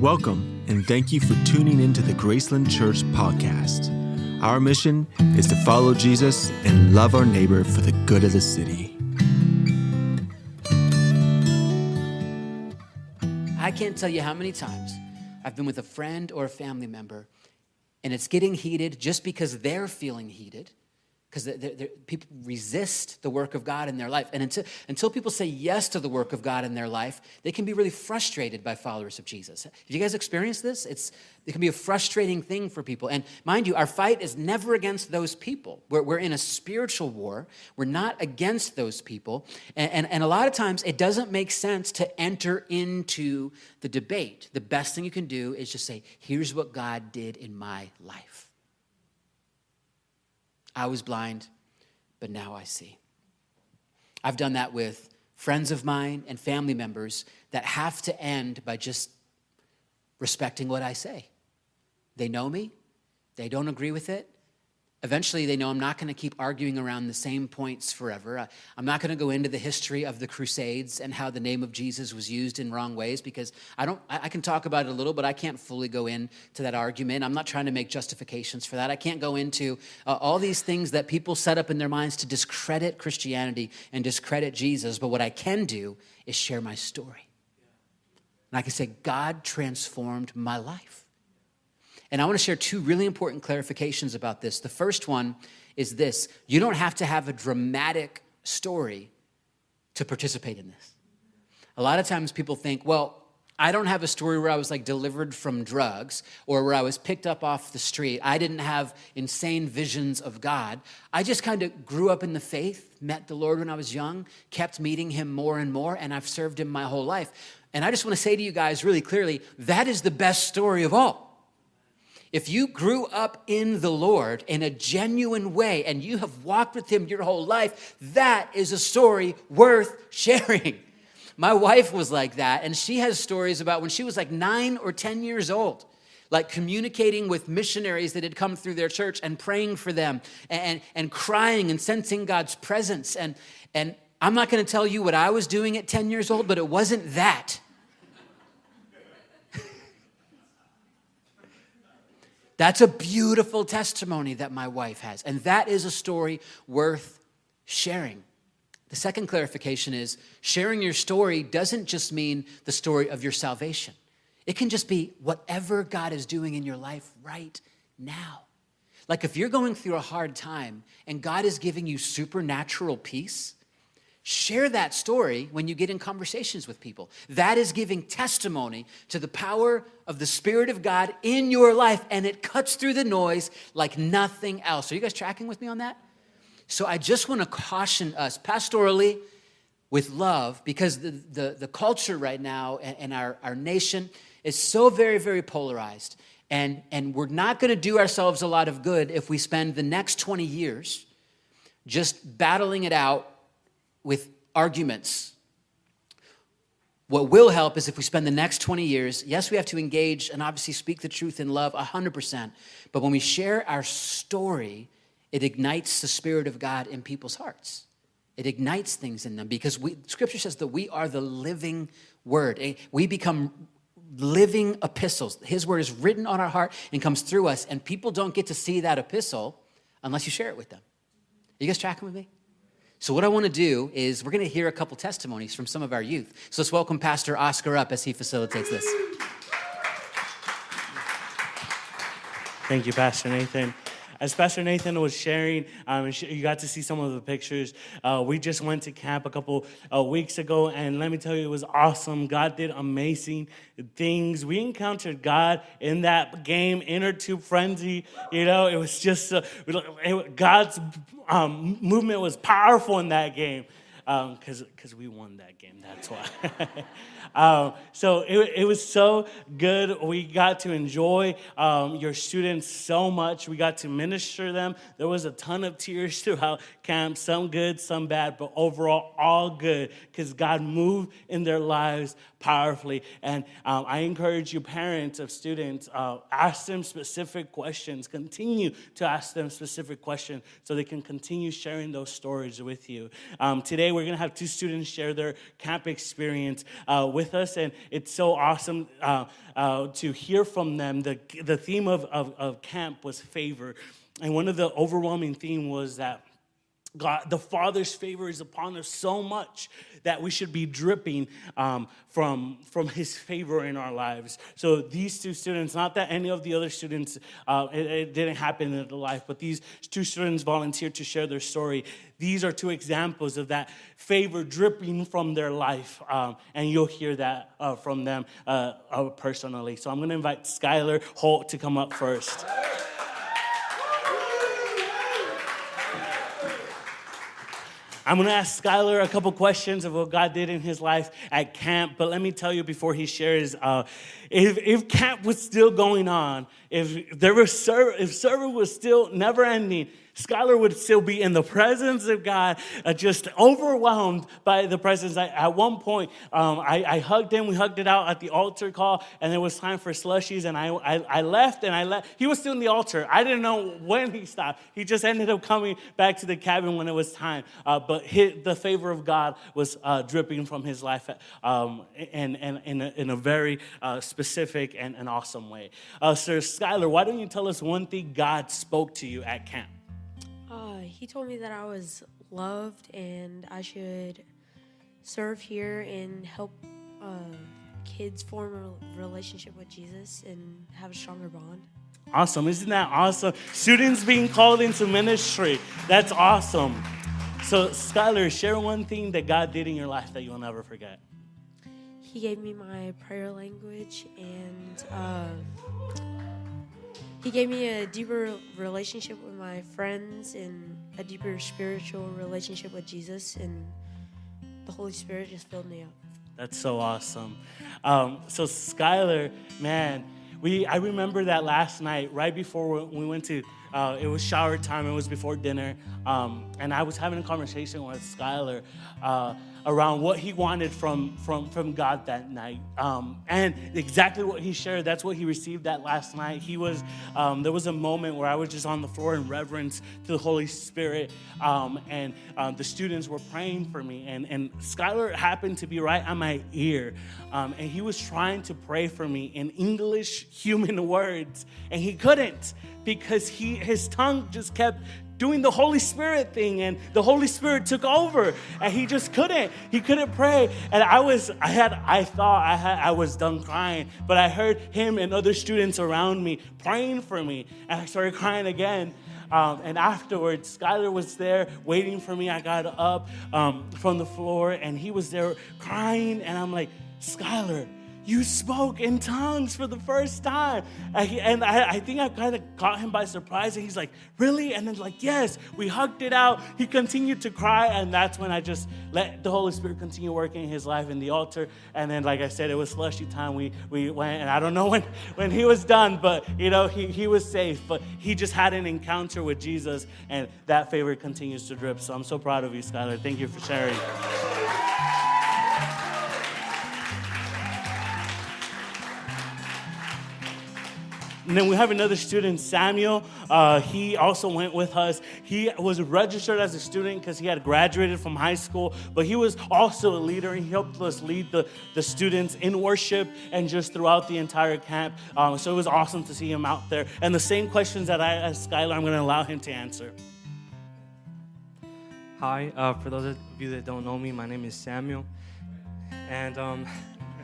Welcome, and thank you for tuning into the Graceland Church podcast. Our mission is to follow Jesus and love our neighbor for the good of the city. I can't tell you how many times I've been with a friend or a family member, and it's getting heated just because they're feeling heated because people resist the work of God in their life. And until, until people say yes to the work of God in their life, they can be really frustrated by followers of Jesus. Have you guys experienced this? It's, it can be a frustrating thing for people. And mind you, our fight is never against those people. We're, we're in a spiritual war, we're not against those people. And, and, and a lot of times, it doesn't make sense to enter into the debate. The best thing you can do is just say, here's what God did in my life. I was blind, but now I see. I've done that with friends of mine and family members that have to end by just respecting what I say. They know me, they don't agree with it, Eventually, they know I'm not going to keep arguing around the same points forever. I'm not going to go into the history of the Crusades and how the name of Jesus was used in wrong ways because I don't. I can talk about it a little, but I can't fully go into that argument. I'm not trying to make justifications for that. I can't go into uh, all these things that people set up in their minds to discredit Christianity and discredit Jesus. But what I can do is share my story, and I can say God transformed my life. And I want to share two really important clarifications about this. The first one is this you don't have to have a dramatic story to participate in this. A lot of times people think, well, I don't have a story where I was like delivered from drugs or where I was picked up off the street. I didn't have insane visions of God. I just kind of grew up in the faith, met the Lord when I was young, kept meeting Him more and more, and I've served Him my whole life. And I just want to say to you guys really clearly that is the best story of all. If you grew up in the Lord in a genuine way and you have walked with Him your whole life, that is a story worth sharing. My wife was like that, and she has stories about when she was like nine or 10 years old, like communicating with missionaries that had come through their church and praying for them and, and crying and sensing God's presence. And, and I'm not going to tell you what I was doing at 10 years old, but it wasn't that. That's a beautiful testimony that my wife has. And that is a story worth sharing. The second clarification is sharing your story doesn't just mean the story of your salvation, it can just be whatever God is doing in your life right now. Like if you're going through a hard time and God is giving you supernatural peace, Share that story when you get in conversations with people. That is giving testimony to the power of the Spirit of God in your life, and it cuts through the noise like nothing else. Are you guys tracking with me on that? So I just want to caution us pastorally with love because the, the, the culture right now and, our, our nation is so very, very polarized. And, and we're not going to do ourselves a lot of good if we spend the next 20 years just battling it out with arguments. What will help is if we spend the next 20 years, yes, we have to engage and obviously speak the truth in love 100%, but when we share our story, it ignites the Spirit of God in people's hearts. It ignites things in them because we, Scripture says that we are the living Word. Eh, we become living epistles. His Word is written on our heart and comes through us, and people don't get to see that epistle unless you share it with them. Are you guys tracking with me? So, what I want to do is we're going to hear a couple testimonies from some of our youth. So, let's welcome Pastor Oscar up as he facilitates this. Thank you, Pastor Nathan. As Pastor Nathan was sharing, um, you got to see some of the pictures. Uh, we just went to camp a couple uh, weeks ago, and let me tell you, it was awesome. God did amazing things. We encountered God in that game, inner tube frenzy. You know, it was just uh, it, God's um, movement was powerful in that game because um, because we won that game. That's why. um, so it, it was so good. We got to enjoy um, your students so much. We got to minister them. There was a ton of tears throughout camp. Some good, some bad, but overall all good because God moved in their lives powerfully. And um, I encourage you, parents of students, uh, ask them specific questions. Continue to ask them specific questions so they can continue sharing those stories with you. Um, today we're going to have two students share their camp experience uh, with us. And it's so awesome uh, uh, to hear from them. The, the theme of, of, of camp was favor. And one of the overwhelming theme was that God, the Father's favor is upon us so much that we should be dripping um, from, from His favor in our lives. So these two students, not that any of the other students, uh, it, it, didn't happen in their life, but these two students volunteered to share their story. These are two examples of that favor dripping from their life, um, and you'll hear that uh, from them uh, uh personally. So I'm going to invite Skylar Holt to come up first. I'm going to ask Skylar a couple questions of what God did in his life at camp. But let me tell you before he shares, uh, if, if camp was still going on, if there was ser- if service was still never ending, Skylar would still be in the presence of God, uh, just overwhelmed by the presence. I, at one point, um, I, I, hugged him. We hugged it out at the altar call, and it was time for slushies. And I, I, I left, and I left. He was still in the altar. I didn't know when he stopped. He just ended up coming back to the cabin when it was time. Uh, but the favor of God was uh, dripping from his life, um, and, and in, a, in a very uh, specific and, and awesome way. Uh, Sir Skylar, why don't you tell us one thing God spoke to you at camp? Uh, he told me that I was loved and I should serve here and help uh, kids form a relationship with Jesus and have a stronger bond. Awesome. Isn't that awesome? Students being called into ministry. That's awesome. So, Skylar, share one thing that God did in your life that you'll never forget. He gave me my prayer language and uh, he gave me a deeper relationship with my friends and a deeper spiritual relationship with Jesus, and the Holy Spirit just filled me up. That's so awesome. Um, so, Skylar, man, we I remember that last night, right before we went to uh, it was shower time. It was before dinner, um, and I was having a conversation with Skylar uh, around what he wanted from from from God that night, um, and exactly what he shared. That's what he received that last night. He was um, there was a moment where I was just on the floor in reverence to the Holy Spirit, um, and uh, the students were praying for me, and and Skylar happened to be right on my ear, um, and he was trying to pray for me in English human words, and he couldn't because he his tongue just kept doing the Holy Spirit thing and the Holy Spirit took over and he just couldn't he couldn't pray and I was I had I thought I had I was done crying but I heard him and other students around me praying for me and I started crying again um, and afterwards, Skylar was there waiting for me. I got up um, from the floor and he was there crying. And I'm like, Skylar, you spoke in tongues for the first time. And I, I think I kind of caught him by surprise. And he's like, Really? And then, like, Yes, we hugged it out. He continued to cry. And that's when I just let the Holy Spirit continue working in his life in the altar. And then, like I said, it was slushy time. We, we went, and I don't know when, when he was done, but, you know, he, he was safe. But he just had an encounter with Jesus. And that favor continues to drip. So I'm so proud of you, Skylar. Thank you for sharing. And then we have another student, Samuel. Uh, he also went with us. He was registered as a student because he had graduated from high school, but he was also a leader. He helped us lead the, the students in worship and just throughout the entire camp. Um, so it was awesome to see him out there. And the same questions that I asked Skylar, I'm going to allow him to answer. Hi, uh, for those of you that don't know me, my name is Samuel. And um,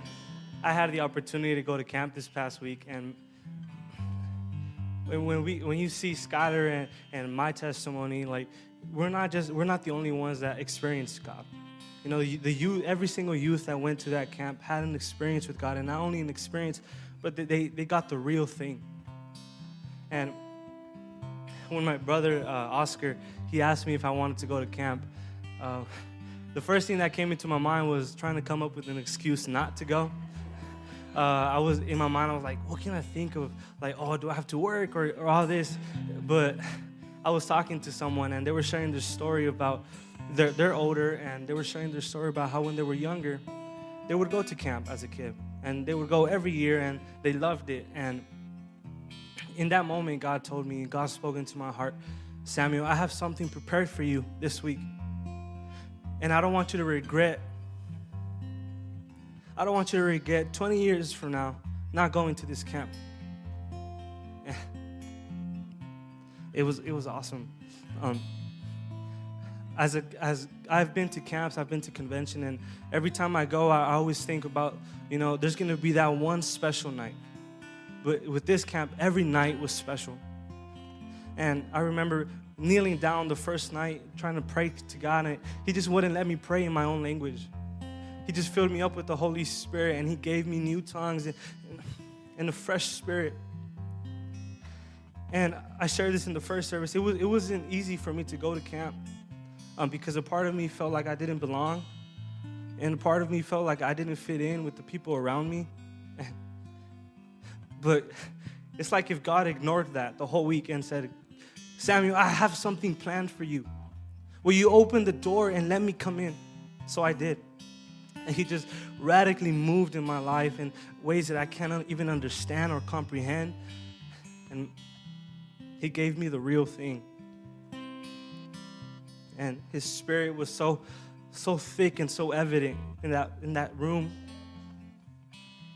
I had the opportunity to go to camp this past week, and when we when you see Skylar and, and my testimony, like we're not just we're not the only ones that experienced God. You know, the youth, every single youth that went to that camp had an experience with God, and not only an experience, but they they got the real thing. And when my brother uh, Oscar he asked me if I wanted to go to camp, uh, the first thing that came into my mind was trying to come up with an excuse not to go uh, I was in my mind, I was like, what can I think of? Like, oh, do I have to work or, or all this? But I was talking to someone and they were sharing their story about they're, they're older and they were sharing their story about how when they were younger, they would go to camp as a kid and they would go every year and they loved it. And in that moment, God told me, God spoke into my heart, Samuel, I have something prepared for you this week. And I don't want you to regret. I don't want you to regret 20 years from now not going to this camp. It was it was awesome. Um, as a, as I've been to camps, I've been to convention, and every time I go, I, always think about you know there's gonna be that one special night. But with this camp, every night was special. And I remember kneeling down the first night, trying to pray to God, and He just wouldn't let me pray in my own language. He just filled me up with the Holy Spirit, and He gave me new tongues and, and a fresh spirit. And I shared this in the first service. It, was, it wasn't easy for me to go to camp um, because a part of me felt like I didn't belong, and a part of me felt like I didn't fit in with the people around me. but it's like if God ignored that the whole week and said, Samuel, I have something planned for you. Will you open the door and let me come in? So I did. And He just radically moved in my life in ways that I cannot even understand or comprehend. And he gave me the real thing. And his spirit was so so thick and so evident in that in that room.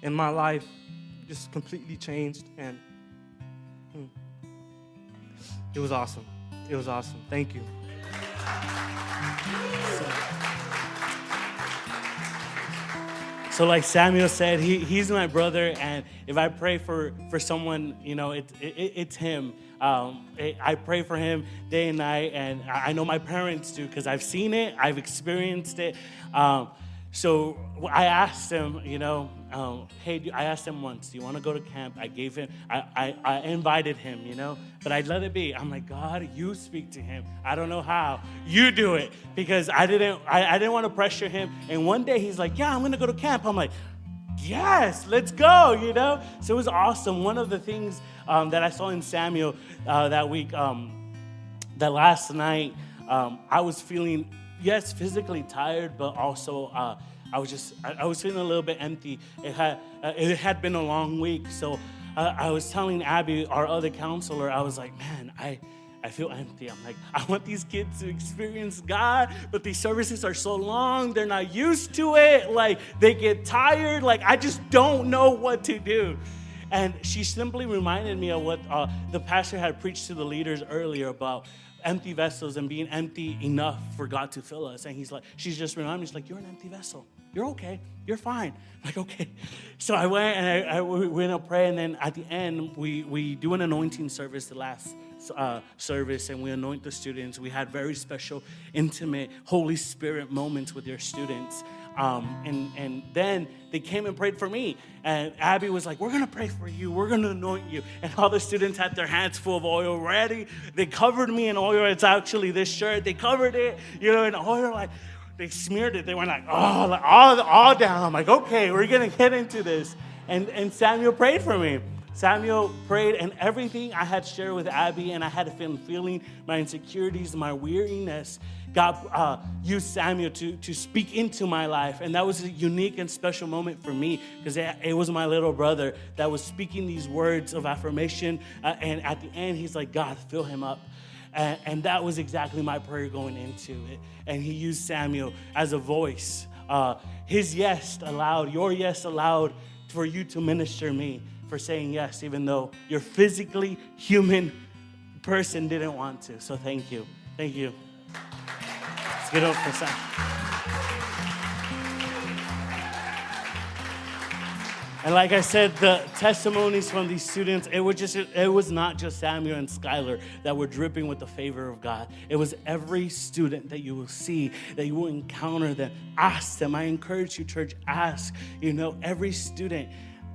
And my life just completely changed and hmm, it was awesome. It was awesome. Thank you. So, like Samuel said, he, he's my brother, and if I pray for, for someone, you know, it, it it's him. Um, I pray for him day and night, and I know my parents do because I've seen it, I've experienced it. Um, so I asked him, you know, um, hey, I asked him once, do you want to go to camp? I gave him, I, I, I invited him, you know, but I let it be. I'm like, God, you speak to him. I don't know how. You do it because I didn't, I, I didn't want to pressure him. And one day he's like, yeah, I'm going to go to camp. I'm like, yes, let's go, you know? So it was awesome. One of the things um, that I saw in Samuel uh, that week, um, that last night, um, I was feeling, yes, physically tired, but also uh, I was just, I, I, was feeling a little bit empty. It had, uh, it had been a long week. So uh, I was telling Abby, our other counselor, I was like, man, I, I feel empty. I'm like, I want these kids to experience God, but these services are so long, they're not used to it. Like, they get tired. Like, I just don't know what to do. And she simply reminded me of what uh, the pastor had preached to the leaders earlier about empty vessels and being empty enough for God to fill us. And he's like, she's just reminding me, she's like, you're an empty vessel. You're okay. You're fine. I'm like, okay. So I went and I, I we went to pray, and then at the end, we, we do an anointing service the last uh, service, and we anoint the students. We had very special, intimate, Holy Spirit moments with your students. Um, and, and then they came and prayed for me. And Abby was like, We're going to pray for you. We're going to anoint you. And all the students had their hands full of oil ready. They covered me in oil. It's actually this shirt. They covered it, you know, in oil. Like, they smeared it. They went like, oh, like, all, all down. I'm like, okay, we're going to get into this. And, and Samuel prayed for me. Samuel prayed, and everything I had shared with Abby, and I had been feeling my insecurities, my weariness. God uh, used Samuel to, to speak into my life. And that was a unique and special moment for me because it, it, was my little brother that was speaking these words of affirmation. Uh, and at the end, he's like, God, fill him up. And, and, that was exactly my prayer going into it. And he used Samuel as a voice. Uh, his yes allowed, your yes allowed for you to minister me for saying yes, even though your physically human person didn't want to. So thank you. Thank you. Let's get over for Sam. And like I said, the testimonies from these students, it was just it was not just Samuel and Skylar that were dripping with the favor of God. It was every student that you will see, that you will encounter them. Ask them. I encourage you, church, ask, you know, every student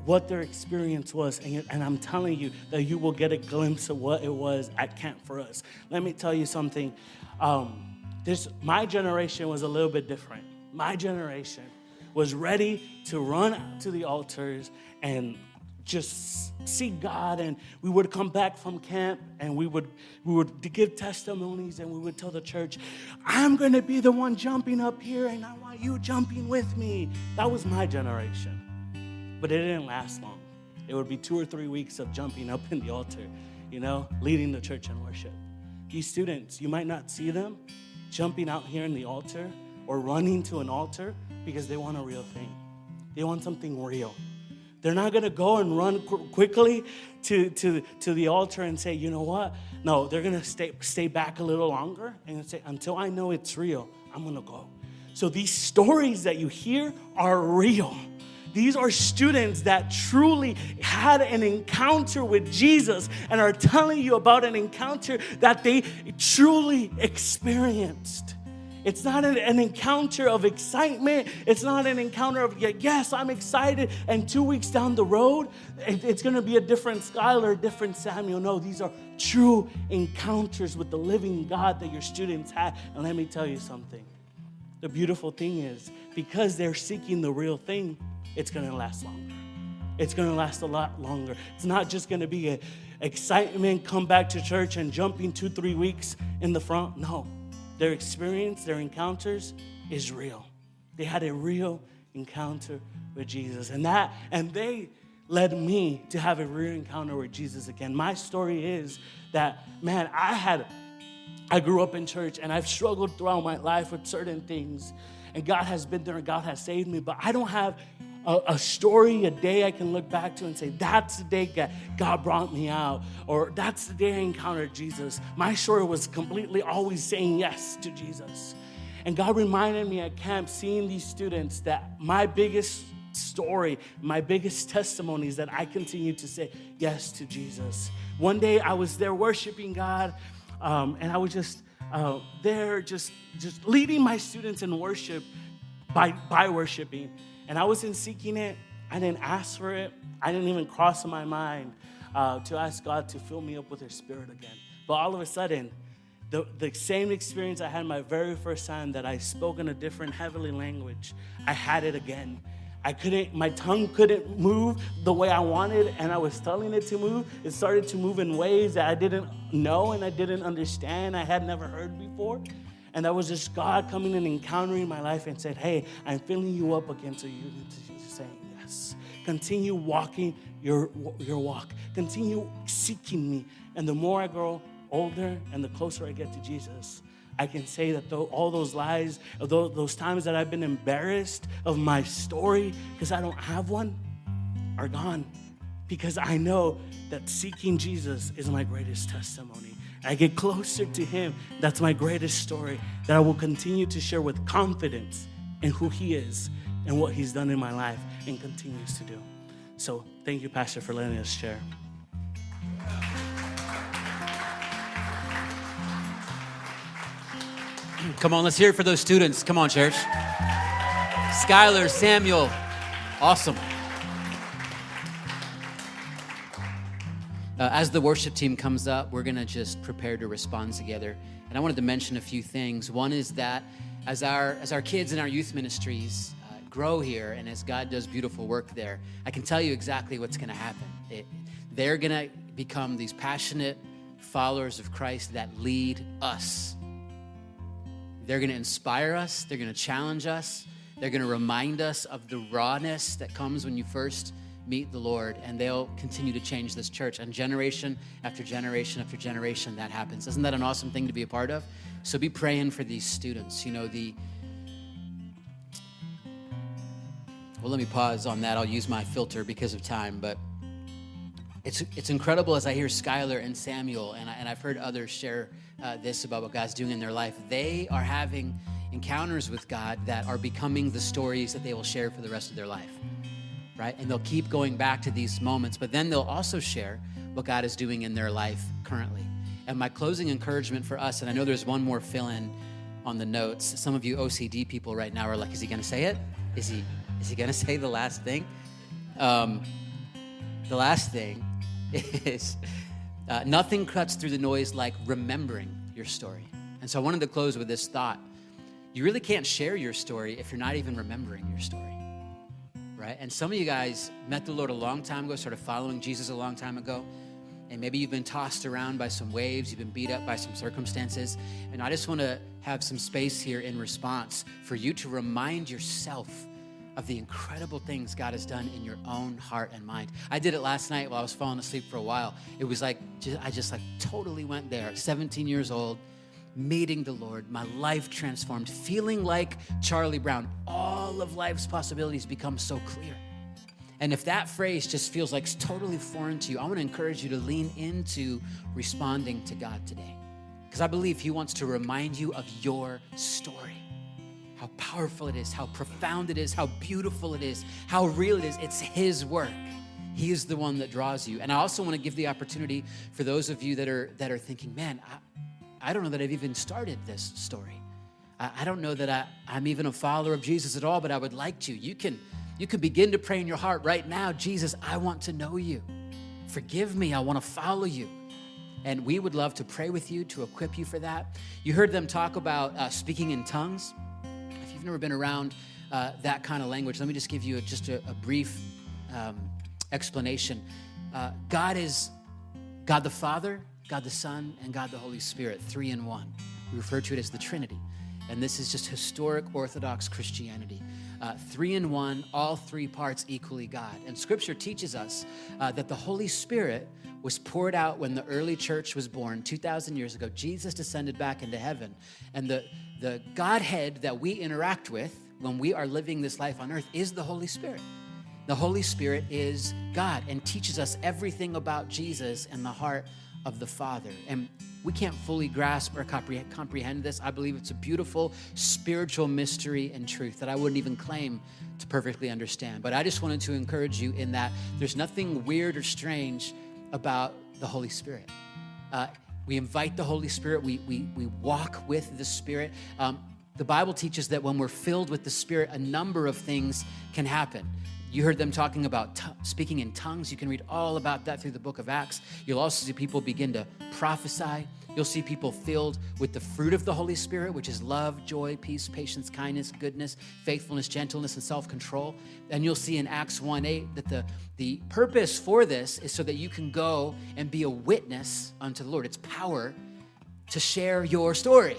what their experience was. And, and I'm telling you that you will get a glimpse of what it was at Camp for Us. Let me tell you something. Um, this my generation was a little bit different. My generation was ready to run to the altars and just see God. And we would come back from camp and we would we would give testimonies and we would tell the church I'm going to be the one jumping up here and I want you jumping with me. That was my generation. But it didn't last long. It would be 2 or 3 weeks of jumping up in the altar you know leading the church in worship. These students you might not see them jumping out here in the altar or running to an altar because they want a real thing. They want something real. They're not going to go and run qu- quickly to, to, to the altar and say, you know what? No, they're going to stay, stay back a little longer and say, until I know it's real, I'm going to go. So these stories that you hear are real. These are students that truly had an encounter with Jesus and are telling you about an encounter that they truly experienced. It's not an, an, encounter of excitement. It's not an encounter of, yes, I'm excited. And two weeks down the road, it, it's going to be a different Skylar, a different Samuel. No, these are true encounters with the living God that your students had. And let me tell you something. The beautiful thing is, because they're seeking the real thing, it's going to last longer. It's going to last a lot longer. It's not just going to be a excitement, come back to church and jumping two, three weeks in the front. No their experience, their encounters is real. They had a real encounter with Jesus. And that, and they led me to have a real encounter with Jesus again. My story is that, man, I had, I grew up in church and I've struggled throughout my life with certain things. And God has been there and God has saved me, but I don't have a, a, story, a day I can look back to and say, that's the day God brought me out, or that's the day I encountered Jesus. My story was completely always saying yes to Jesus. And God reminded me at camp, seeing these students, that my biggest story, my biggest testimony is that I continue to say yes to Jesus. One day I was there worshiping God, um, and I was just uh, there, just, just leading my students in worship by, by worshiping. And I wasn't seeking it. I didn't ask for it. I didn't even cross my mind uh, to ask God to fill me up with His Spirit again. But all of a sudden, the, the same experience I had my very first time that I spoke in a different heavenly language, I had it again. I couldn't, my tongue couldn't move the way I wanted, and I was telling it to move. It started to move in ways that I didn't know and I didn't understand, I had never heard before. And that was just God coming and encountering my life and said, Hey, I'm filling you up again. So you need to say yes. Continue walking your, your walk. Continue seeking me. And the more I grow older and the closer I get to Jesus, I can say that though all those lies, those, those times that I've been embarrassed of my story because I don't have one, are gone. Because I know that seeking Jesus is my greatest testimony. I get closer to Him. That's my greatest story that I will continue to share with confidence in who He is and what He's done in my life and continues to do. So, thank you, Pastor, for letting us share. Come on, let's hear it for those students. Come on, church. Skylar, Samuel, awesome. Uh, as the worship team comes up, we're going to just prepare to respond together. And I wanted to mention a few things. One is that as our as our kids and our youth ministries uh, grow here, and as God does beautiful work there, I can tell you exactly what's going to happen. It, they're going to become these passionate followers of Christ that lead us. They're going to inspire us. They're going to challenge us. They're going to remind us of the rawness that comes when you first meet the Lord, and they'll continue to change this church. And generation after generation after generation, that happens. Isn't that an awesome thing to be a part of? So be praying for these students. You know, the. Well, let me pause on that. I'll use my filter because of time, but it's, it's incredible as I hear Skylar and Samuel, and, I, and I've heard others share uh, this about what God's doing in their life. They are having encounters with God that are becoming the stories that they will share for the rest of their life right? And they'll keep going back to these moments, but then they'll also share what God is doing in their life currently. And my closing encouragement for us, and I know there's one more fill in on the notes. Some of you OCD people right now are like, is he going to say it? Is he, is he going to say the last thing? Um, the last thing is uh, nothing cuts through the noise like remembering your story. And so I wanted to close with this thought. You really can't share your story if you're not even remembering your story right? And some of you guys met the Lord a long time ago, started following Jesus a long time ago. And maybe you've been tossed around by some waves, you've been beat up by some circumstances. And I just want to have some space here in response for you to remind yourself of the incredible things God has done in your own heart and mind. I did it last night while I was falling asleep for a while. It was like, I just like totally went there. 17 years old, meeting the Lord, my life transformed, feeling like Charlie Brown. All of life's possibilities become so clear. And if that phrase just feels like it's totally foreign to you, I want to encourage you to lean into responding to God today. Because I believe He wants to remind you of your story how powerful it is, how profound it is, how beautiful it is, how real it is. It's His work. He is the one that draws you. And I also want to give the opportunity for those of you that are that are thinking, man, I, I don't know that I've even started this story. I, I don't know that I, I'm even a follower of Jesus at all, but I would like to. You can you can begin to pray in your heart right now, Jesus, I want to know you. Forgive me. I want to follow you. And we would love to pray with you to equip you for that. You heard them talk about uh, speaking in tongues. If you've never been around uh, that kind of language, let me just give you a, just a, a brief um, explanation. Uh, God is God the Father, God the Son, and God the Holy Spirit, three in one. We refer to it as the Trinity. And this is just historic Orthodox Christianity. Uh, three in one, all three parts equally God. And Scripture teaches us uh, that the Holy Spirit was poured out when the early church was born 2,000 years ago. Jesus descended back into heaven. And the, the Godhead that we interact with when we are living this life on earth is the Holy Spirit. The Holy Spirit is God and teaches us everything about Jesus and the heart of the Father. And we can't fully grasp or comprehend this. I believe it's a beautiful spiritual mystery and truth that I wouldn't even claim to perfectly understand. But I just wanted to encourage you in that there's nothing weird or strange about the Holy Spirit. Uh, we invite the Holy Spirit, we, we, we walk with the Spirit. Um, the Bible teaches that when we're filled with the Spirit, a number of things can happen. You heard them talking about t- speaking in tongues. You can read all about that through the book of Acts. You'll also see people begin to prophesy. You'll see people filled with the fruit of the Holy Spirit, which is love, joy, peace, patience, kindness, goodness, faithfulness, gentleness, and self control. And you'll see in Acts 1 8 that the, the purpose for this is so that you can go and be a witness unto the Lord. It's power to share your story,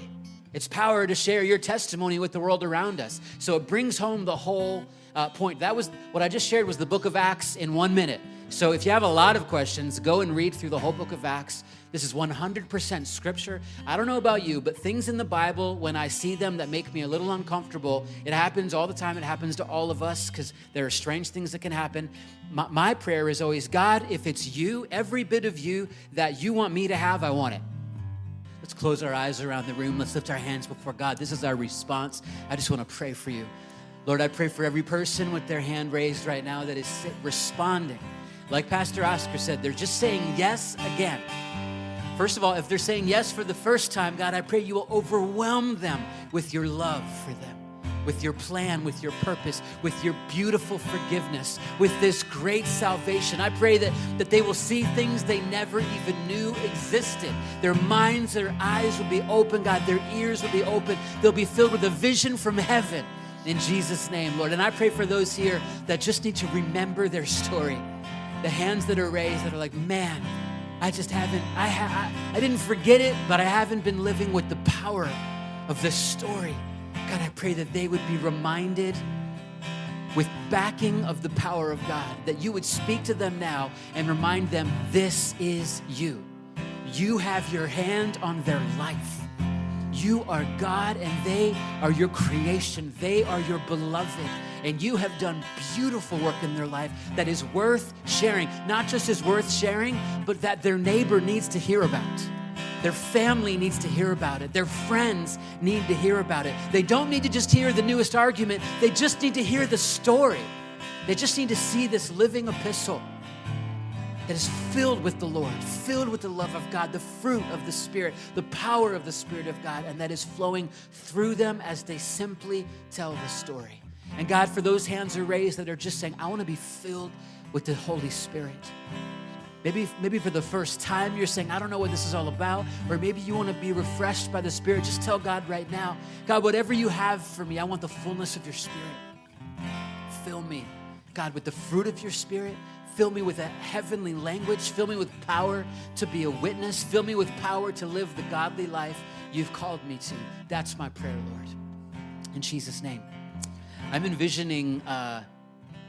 it's power to share your testimony with the world around us. So it brings home the whole uh, point. That was what I just shared was the book of Acts in one minute. So if you have a lot of questions, go and read through the whole book of Acts. This is 100% scripture. I don't know about you, but things in the Bible, when I see them that make me a little uncomfortable, it happens all the time. It happens to all of us because there are strange things that can happen. My, my prayer is always God, if it's you, every bit of you that you want me to have, I want it. Let's close our eyes around the room. Let's lift our hands before God. This is our response. I just want to pray for you. Lord, I pray for every person with their hand raised right now that is responding. Like Pastor Oscar said, they're just saying yes again. First of all, if they're saying yes for the first time, God, I pray you will overwhelm them with your love for them, with your plan, with your purpose, with your beautiful forgiveness, with this great salvation. I pray that, that they will see things they never even knew existed. Their minds, their eyes will be open, God, their ears will be open. They'll be filled with a vision from heaven in Jesus' name, Lord. And I pray for those here that just need to remember their story. The hands that are raised that are like, man, I just haven't, I, ha- I didn't forget it, but I haven't been living with the power of this story. God, I pray that they would be reminded with backing of the power of God, that you would speak to them now and remind them this is you. You have your hand on their life. You are God and they are your creation. They are your beloved. And you have done beautiful work in their life that is worth sharing. Not just is worth sharing, but that their neighbor needs to hear about. Their family needs to hear about it. Their friends need to hear about it. They don't need to just hear the newest argument, they just need to hear the story. They just need to see this living epistle that is filled with the Lord, filled with the love of God, the fruit of the Spirit, the power of the Spirit of God, and that is flowing through them as they simply tell the story. And God, for those hands are raised that are just saying, I want to be filled with the Holy Spirit. Maybe, maybe for the first time you're saying, I don't know what this is all about, or maybe you want to be refreshed by the Spirit. Just tell God right now, God, whatever you have for me, I want the fullness of your Spirit. Fill me, God, with the fruit of your Spirit Fill me with a heavenly language. Fill me with power to be a witness. Fill me with power to live the godly life you've called me to. That's my prayer, Lord. In Jesus' name. I'm envisioning uh,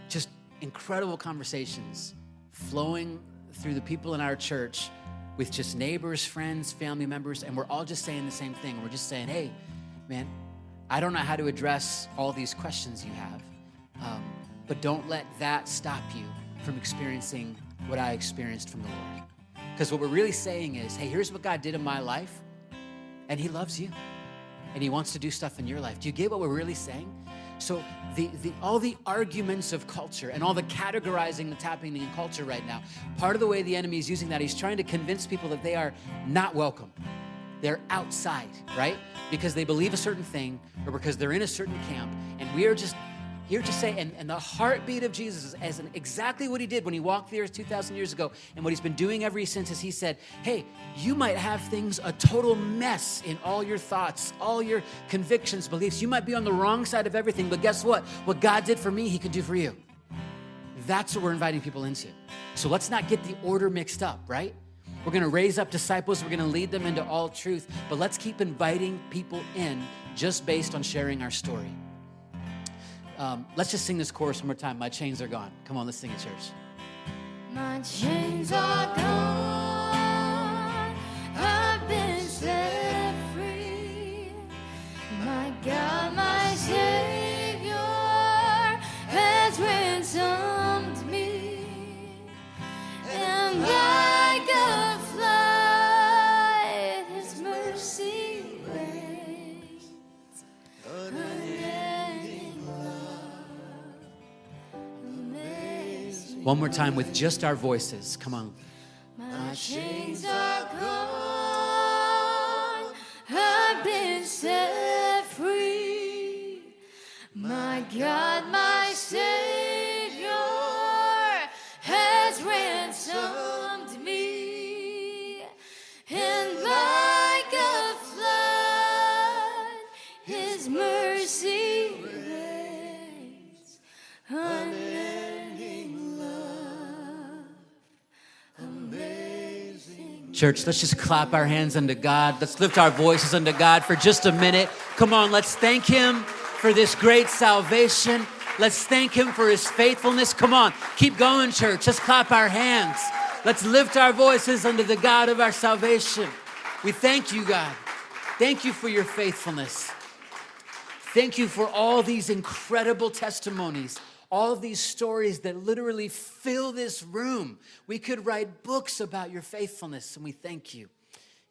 just incredible conversations flowing through the people in our church with just neighbors, friends, family members, and we're all just saying the same thing. We're just saying, hey, man, I don't know how to address all these questions you have, um, but don't let that stop you from experiencing what I experienced from the Lord. Because what we're really saying is, hey, here's what God did in my life, and He loves you, and He wants to do stuff in your life. Do you get what we're really saying? So the, the all the arguments of culture and all the categorizing that's happening in culture right now, part of the way the enemy is using that, he's trying to convince people that they are not welcome. They're outside, right? Because they believe a certain thing or because they're in a certain camp, and we are just here to say, and, and the heartbeat of Jesus is as in exactly what he did when he walked the earth 2,000 years ago, and what he's been doing ever since is he said, Hey, you might have things a total mess in all your thoughts, all your convictions, beliefs. You might be on the wrong side of everything, but guess what? What God did for me, he could do for you. That's what we're inviting people into. So let's not get the order mixed up, right? We're gonna raise up disciples, we're gonna lead them into all truth, but let's keep inviting people in just based on sharing our story. Um, let's just sing this chorus one more time. My chains are gone. Come on, let's sing it, church. My chains are gone. I've been set free. My God, One more time with just our voices. Come on. My chains are gone. I've been set Church, let's just clap our hands unto God. Let's lift our voices unto God for just a minute. Come on, let's thank Him for this great salvation. Let's thank Him for His faithfulness. Come on, keep going, church. Let's clap our hands. Let's lift our voices unto the God of our salvation. We thank you, God. Thank you for your faithfulness. Thank you for all these incredible testimonies, all these stories that literally fill this room. We could write books about your faithfulness, and we thank you.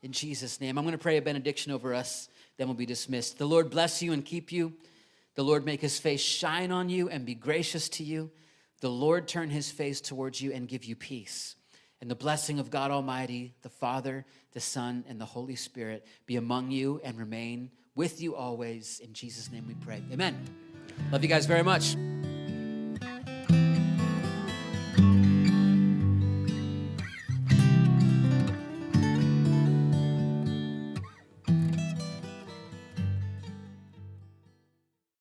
In Jesus' name, I'm going to pray a benediction over us, then we'll be dismissed. The Lord bless you and keep you. The Lord make his face shine on you and be gracious to you. The Lord turn his face towards you and give you peace. And the blessing of God Almighty, the Father, the Son, and the Holy Spirit be among you and remain with you always. In Jesus' name we pray. Amen. Love you guys very much.